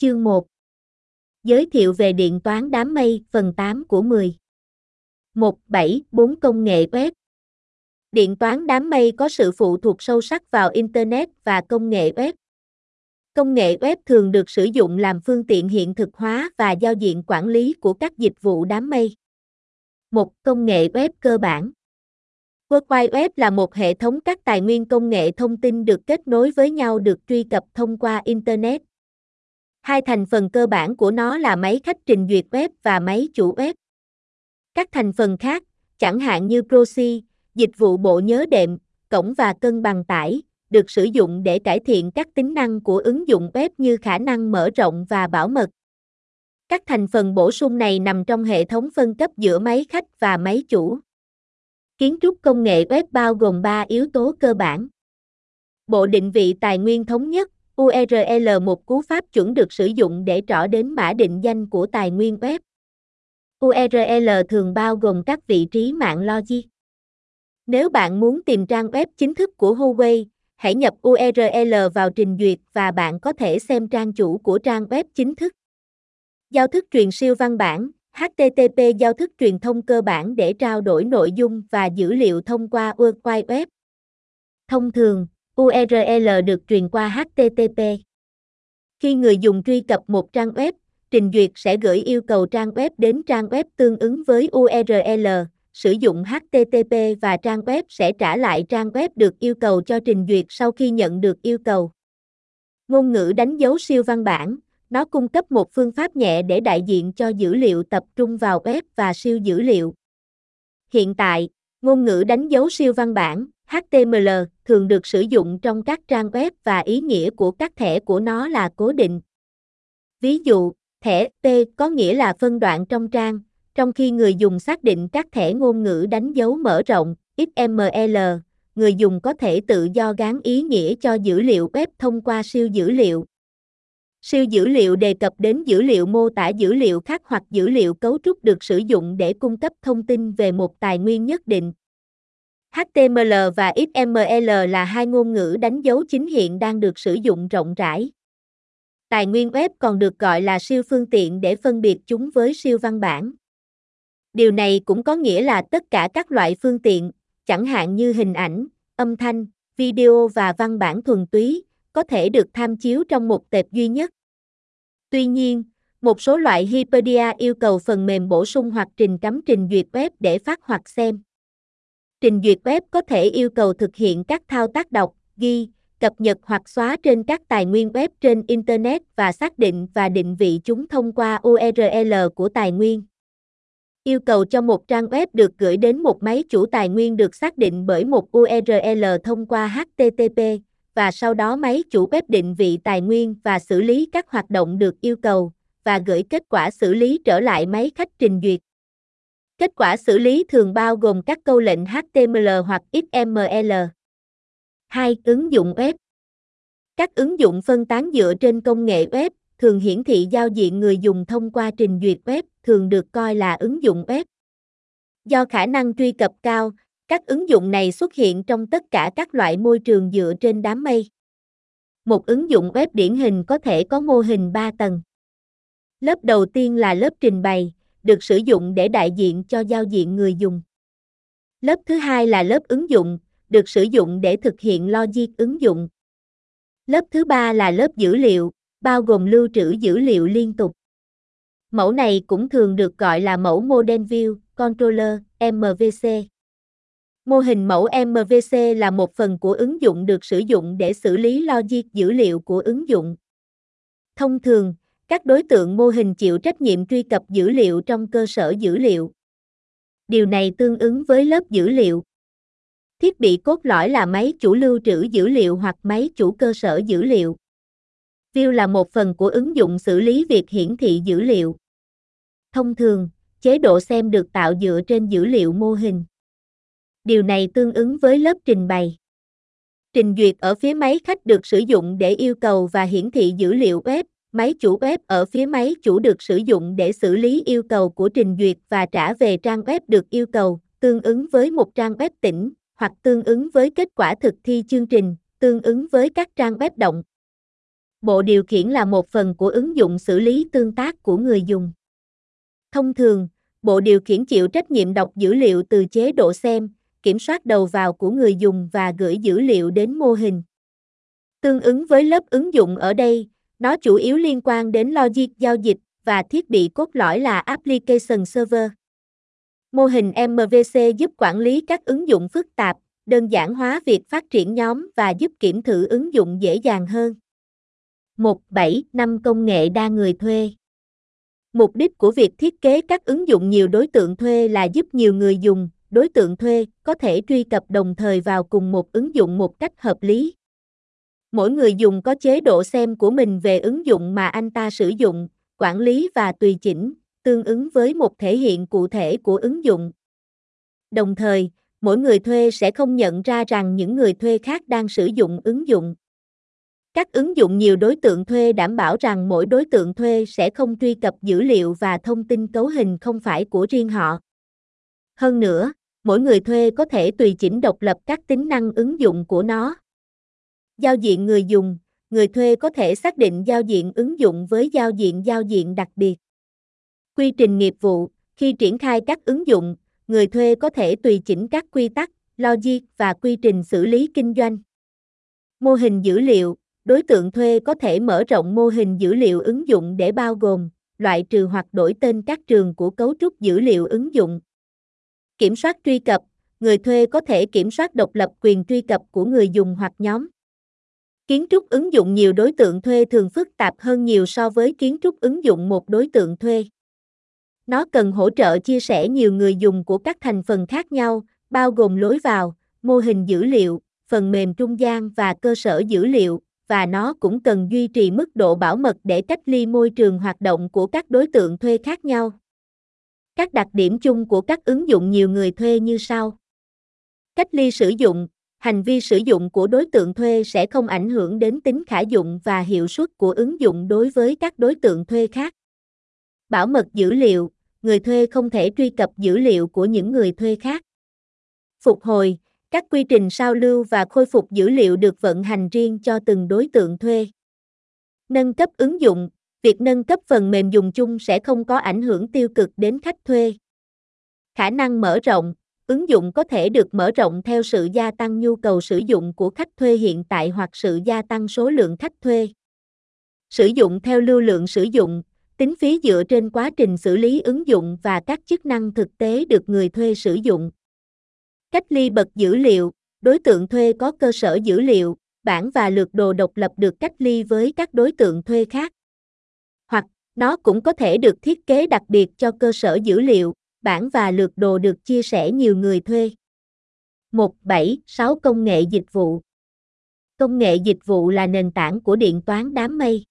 Chương 1 Giới thiệu về điện toán đám mây, phần 8 của 10 1.7.4 Công nghệ web Điện toán đám mây có sự phụ thuộc sâu sắc vào Internet và công nghệ web. Công nghệ web thường được sử dụng làm phương tiện hiện thực hóa và giao diện quản lý của các dịch vụ đám mây. Một công nghệ web cơ bản. World Wide Web là một hệ thống các tài nguyên công nghệ thông tin được kết nối với nhau được truy cập thông qua Internet. Hai thành phần cơ bản của nó là máy khách trình duyệt web và máy chủ web. Các thành phần khác, chẳng hạn như proxy, dịch vụ bộ nhớ đệm, cổng và cân bằng tải, được sử dụng để cải thiện các tính năng của ứng dụng web như khả năng mở rộng và bảo mật. Các thành phần bổ sung này nằm trong hệ thống phân cấp giữa máy khách và máy chủ. Kiến trúc công nghệ web bao gồm 3 yếu tố cơ bản. Bộ định vị tài nguyên thống nhất, URL một cú pháp chuẩn được sử dụng để trỏ đến mã định danh của tài nguyên web. URL thường bao gồm các vị trí mạng logic. Nếu bạn muốn tìm trang web chính thức của Huawei, hãy nhập URL vào trình duyệt và bạn có thể xem trang chủ của trang web chính thức. Giao thức truyền siêu văn bản, HTTP giao thức truyền thông cơ bản để trao đổi nội dung và dữ liệu thông qua World Wide Web. Thông thường, URL được truyền qua HTTP. Khi người dùng truy cập một trang web, trình duyệt sẽ gửi yêu cầu trang web đến trang web tương ứng với URL, sử dụng HTTP và trang web sẽ trả lại trang web được yêu cầu cho trình duyệt sau khi nhận được yêu cầu. Ngôn ngữ đánh dấu siêu văn bản, nó cung cấp một phương pháp nhẹ để đại diện cho dữ liệu tập trung vào web và siêu dữ liệu. Hiện tại, ngôn ngữ đánh dấu siêu văn bản HTML thường được sử dụng trong các trang web và ý nghĩa của các thẻ của nó là cố định. Ví dụ, thẻ P có nghĩa là phân đoạn trong trang, trong khi người dùng xác định các thẻ ngôn ngữ đánh dấu mở rộng, XML, người dùng có thể tự do gán ý nghĩa cho dữ liệu web thông qua siêu dữ liệu. Siêu dữ liệu đề cập đến dữ liệu mô tả dữ liệu khác hoặc dữ liệu cấu trúc được sử dụng để cung cấp thông tin về một tài nguyên nhất định. HTML và XML là hai ngôn ngữ đánh dấu chính hiện đang được sử dụng rộng rãi. Tài nguyên web còn được gọi là siêu phương tiện để phân biệt chúng với siêu văn bản. Điều này cũng có nghĩa là tất cả các loại phương tiện, chẳng hạn như hình ảnh, âm thanh, video và văn bản thuần túy, có thể được tham chiếu trong một tệp duy nhất. Tuy nhiên, một số loại Hyperdia yêu cầu phần mềm bổ sung hoặc trình cắm trình duyệt web để phát hoặc xem. Trình duyệt web có thể yêu cầu thực hiện các thao tác đọc, ghi, cập nhật hoặc xóa trên các tài nguyên web trên Internet và xác định và định vị chúng thông qua URL của tài nguyên. Yêu cầu cho một trang web được gửi đến một máy chủ tài nguyên được xác định bởi một URL thông qua HTTP, và sau đó máy chủ web định vị tài nguyên và xử lý các hoạt động được yêu cầu, và gửi kết quả xử lý trở lại máy khách trình duyệt. Kết quả xử lý thường bao gồm các câu lệnh HTML hoặc XML. 2. Ứng dụng web Các ứng dụng phân tán dựa trên công nghệ web thường hiển thị giao diện người dùng thông qua trình duyệt web, thường được coi là ứng dụng web. Do khả năng truy cập cao, các ứng dụng này xuất hiện trong tất cả các loại môi trường dựa trên đám mây. Một ứng dụng web điển hình có thể có mô hình 3 tầng. Lớp đầu tiên là lớp trình bày, được sử dụng để đại diện cho giao diện người dùng. Lớp thứ hai là lớp ứng dụng, được sử dụng để thực hiện logic ứng dụng. Lớp thứ ba là lớp dữ liệu, bao gồm lưu trữ dữ liệu liên tục. Mẫu này cũng thường được gọi là mẫu Model View Controller MVC. Mô hình mẫu MVC là một phần của ứng dụng được sử dụng để xử lý logic dữ liệu của ứng dụng. Thông thường, các đối tượng mô hình chịu trách nhiệm truy cập dữ liệu trong cơ sở dữ liệu. Điều này tương ứng với lớp dữ liệu. Thiết bị cốt lõi là máy chủ lưu trữ dữ liệu hoặc máy chủ cơ sở dữ liệu. View là một phần của ứng dụng xử lý việc hiển thị dữ liệu. Thông thường, chế độ xem được tạo dựa trên dữ liệu mô hình. Điều này tương ứng với lớp trình bày. Trình duyệt ở phía máy khách được sử dụng để yêu cầu và hiển thị dữ liệu web, máy chủ web ở phía máy chủ được sử dụng để xử lý yêu cầu của trình duyệt và trả về trang web được yêu cầu, tương ứng với một trang web tỉnh, hoặc tương ứng với kết quả thực thi chương trình, tương ứng với các trang web động. Bộ điều khiển là một phần của ứng dụng xử lý tương tác của người dùng. Thông thường, bộ điều khiển chịu trách nhiệm đọc dữ liệu từ chế độ xem, kiểm soát đầu vào của người dùng và gửi dữ liệu đến mô hình. Tương ứng với lớp ứng dụng ở đây, nó chủ yếu liên quan đến logic giao dịch và thiết bị cốt lõi là application server. Mô hình MVC giúp quản lý các ứng dụng phức tạp, đơn giản hóa việc phát triển nhóm và giúp kiểm thử ứng dụng dễ dàng hơn. 1.7.5 Công nghệ đa người thuê Mục đích của việc thiết kế các ứng dụng nhiều đối tượng thuê là giúp nhiều người dùng, đối tượng thuê có thể truy cập đồng thời vào cùng một ứng dụng một cách hợp lý. Mỗi người dùng có chế độ xem của mình về ứng dụng mà anh ta sử dụng, quản lý và tùy chỉnh, tương ứng với một thể hiện cụ thể của ứng dụng. Đồng thời, mỗi người thuê sẽ không nhận ra rằng những người thuê khác đang sử dụng ứng dụng. Các ứng dụng nhiều đối tượng thuê đảm bảo rằng mỗi đối tượng thuê sẽ không truy cập dữ liệu và thông tin cấu hình không phải của riêng họ. Hơn nữa, mỗi người thuê có thể tùy chỉnh độc lập các tính năng ứng dụng của nó. Giao diện người dùng, người thuê có thể xác định giao diện ứng dụng với giao diện giao diện đặc biệt. Quy trình nghiệp vụ, khi triển khai các ứng dụng, người thuê có thể tùy chỉnh các quy tắc, logic và quy trình xử lý kinh doanh. Mô hình dữ liệu, đối tượng thuê có thể mở rộng mô hình dữ liệu ứng dụng để bao gồm, loại trừ hoặc đổi tên các trường của cấu trúc dữ liệu ứng dụng. Kiểm soát truy cập, người thuê có thể kiểm soát độc lập quyền truy cập của người dùng hoặc nhóm. Kiến trúc ứng dụng nhiều đối tượng thuê thường phức tạp hơn nhiều so với kiến trúc ứng dụng một đối tượng thuê. Nó cần hỗ trợ chia sẻ nhiều người dùng của các thành phần khác nhau, bao gồm lối vào, mô hình dữ liệu, phần mềm trung gian và cơ sở dữ liệu, và nó cũng cần duy trì mức độ bảo mật để cách ly môi trường hoạt động của các đối tượng thuê khác nhau. Các đặc điểm chung của các ứng dụng nhiều người thuê như sau. Cách ly sử dụng, hành vi sử dụng của đối tượng thuê sẽ không ảnh hưởng đến tính khả dụng và hiệu suất của ứng dụng đối với các đối tượng thuê khác. Bảo mật dữ liệu, người thuê không thể truy cập dữ liệu của những người thuê khác. Phục hồi, các quy trình sao lưu và khôi phục dữ liệu được vận hành riêng cho từng đối tượng thuê. Nâng cấp ứng dụng, việc nâng cấp phần mềm dùng chung sẽ không có ảnh hưởng tiêu cực đến khách thuê. Khả năng mở rộng, ứng dụng có thể được mở rộng theo sự gia tăng nhu cầu sử dụng của khách thuê hiện tại hoặc sự gia tăng số lượng khách thuê. Sử dụng theo lưu lượng sử dụng, tính phí dựa trên quá trình xử lý ứng dụng và các chức năng thực tế được người thuê sử dụng. Cách ly bật dữ liệu, đối tượng thuê có cơ sở dữ liệu, bản và lược đồ độc lập được cách ly với các đối tượng thuê khác. Hoặc, nó cũng có thể được thiết kế đặc biệt cho cơ sở dữ liệu, bản và lược đồ được chia sẻ nhiều người thuê. 1.7.6 Công nghệ dịch vụ Công nghệ dịch vụ là nền tảng của điện toán đám mây.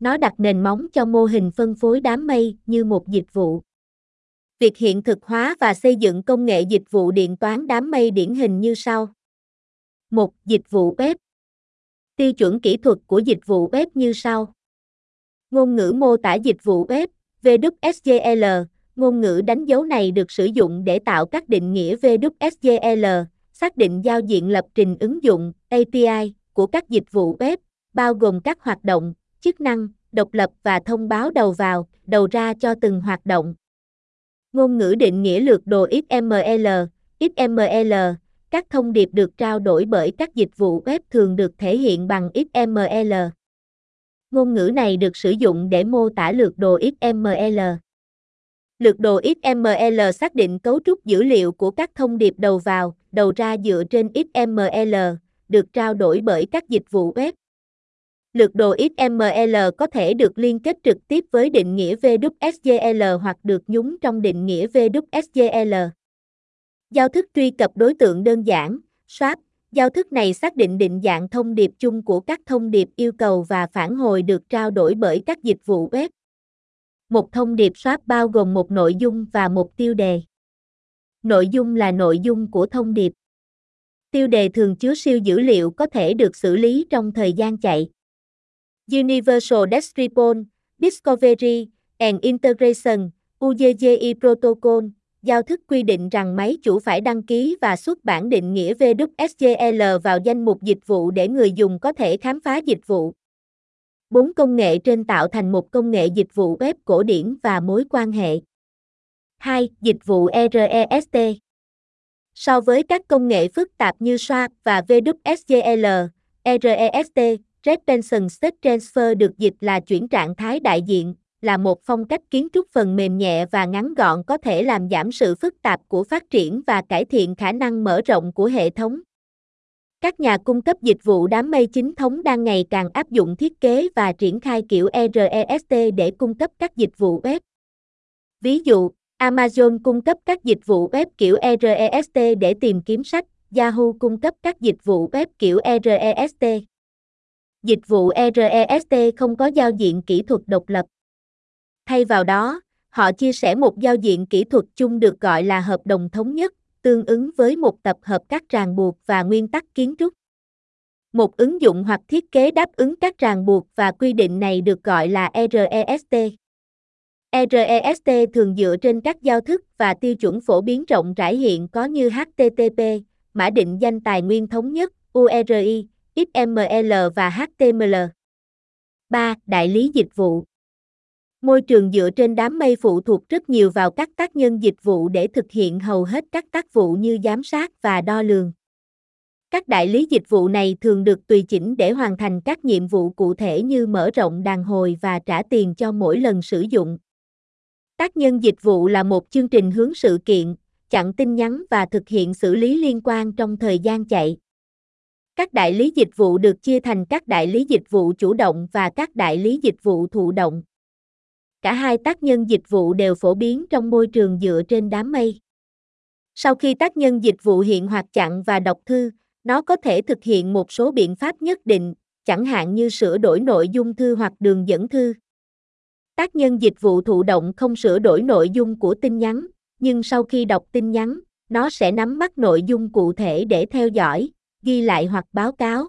Nó đặt nền móng cho mô hình phân phối đám mây như một dịch vụ. Việc hiện thực hóa và xây dựng công nghệ dịch vụ điện toán đám mây điển hình như sau. 1. Dịch vụ web Tiêu chuẩn kỹ thuật của dịch vụ web như sau. Ngôn ngữ mô tả dịch vụ web, VWSGL, ngôn ngữ đánh dấu này được sử dụng để tạo các định nghĩa VWSGL, xác định giao diện lập trình ứng dụng, API, của các dịch vụ web, bao gồm các hoạt động, chức năng, độc lập và thông báo đầu vào, đầu ra cho từng hoạt động. Ngôn ngữ định nghĩa lược đồ XML, XML, các thông điệp được trao đổi bởi các dịch vụ web thường được thể hiện bằng XML. Ngôn ngữ này được sử dụng để mô tả lược đồ XML. Lược đồ XML xác định cấu trúc dữ liệu của các thông điệp đầu vào, đầu ra dựa trên XML, được trao đổi bởi các dịch vụ web. Lược đồ XML có thể được liên kết trực tiếp với định nghĩa VWSGL hoặc được nhúng trong định nghĩa VWSGL. Giao thức truy cập đối tượng đơn giản, swap, giao thức này xác định định dạng thông điệp chung của các thông điệp yêu cầu và phản hồi được trao đổi bởi các dịch vụ web. Một thông điệp swap bao gồm một nội dung và một tiêu đề. Nội dung là nội dung của thông điệp. Tiêu đề thường chứa siêu dữ liệu có thể được xử lý trong thời gian chạy. Universal Description, Discovery and Integration, UGGI Protocol, giao thức quy định rằng máy chủ phải đăng ký và xuất bản định nghĩa VWSGL vào danh mục dịch vụ để người dùng có thể khám phá dịch vụ bốn công nghệ trên tạo thành một công nghệ dịch vụ web cổ điển và mối quan hệ. 2. Dịch vụ REST So với các công nghệ phức tạp như SOA và WSGL, REST, Retention State Transfer được dịch là chuyển trạng thái đại diện, là một phong cách kiến trúc phần mềm nhẹ và ngắn gọn có thể làm giảm sự phức tạp của phát triển và cải thiện khả năng mở rộng của hệ thống. Các nhà cung cấp dịch vụ đám mây chính thống đang ngày càng áp dụng thiết kế và triển khai kiểu REST để cung cấp các dịch vụ web. Ví dụ, Amazon cung cấp các dịch vụ web kiểu REST để tìm kiếm sách, Yahoo cung cấp các dịch vụ web kiểu REST. Dịch vụ REST không có giao diện kỹ thuật độc lập. Thay vào đó, họ chia sẻ một giao diện kỹ thuật chung được gọi là hợp đồng thống nhất, tương ứng với một tập hợp các ràng buộc và nguyên tắc kiến trúc. Một ứng dụng hoặc thiết kế đáp ứng các ràng buộc và quy định này được gọi là REST. REST thường dựa trên các giao thức và tiêu chuẩn phổ biến rộng rãi hiện có như HTTP, mã định danh tài nguyên thống nhất, URI, XML và HTML. 3. Đại lý dịch vụ Môi trường dựa trên đám mây phụ thuộc rất nhiều vào các tác nhân dịch vụ để thực hiện hầu hết các tác vụ như giám sát và đo lường. Các đại lý dịch vụ này thường được tùy chỉnh để hoàn thành các nhiệm vụ cụ thể như mở rộng đàn hồi và trả tiền cho mỗi lần sử dụng. Tác nhân dịch vụ là một chương trình hướng sự kiện, chặn tin nhắn và thực hiện xử lý liên quan trong thời gian chạy. Các đại lý dịch vụ được chia thành các đại lý dịch vụ chủ động và các đại lý dịch vụ thụ động. Cả hai tác nhân dịch vụ đều phổ biến trong môi trường dựa trên đám mây. Sau khi tác nhân dịch vụ hiện hoạt chặn và đọc thư, nó có thể thực hiện một số biện pháp nhất định, chẳng hạn như sửa đổi nội dung thư hoặc đường dẫn thư. Tác nhân dịch vụ thụ động không sửa đổi nội dung của tin nhắn, nhưng sau khi đọc tin nhắn, nó sẽ nắm bắt nội dung cụ thể để theo dõi, ghi lại hoặc báo cáo.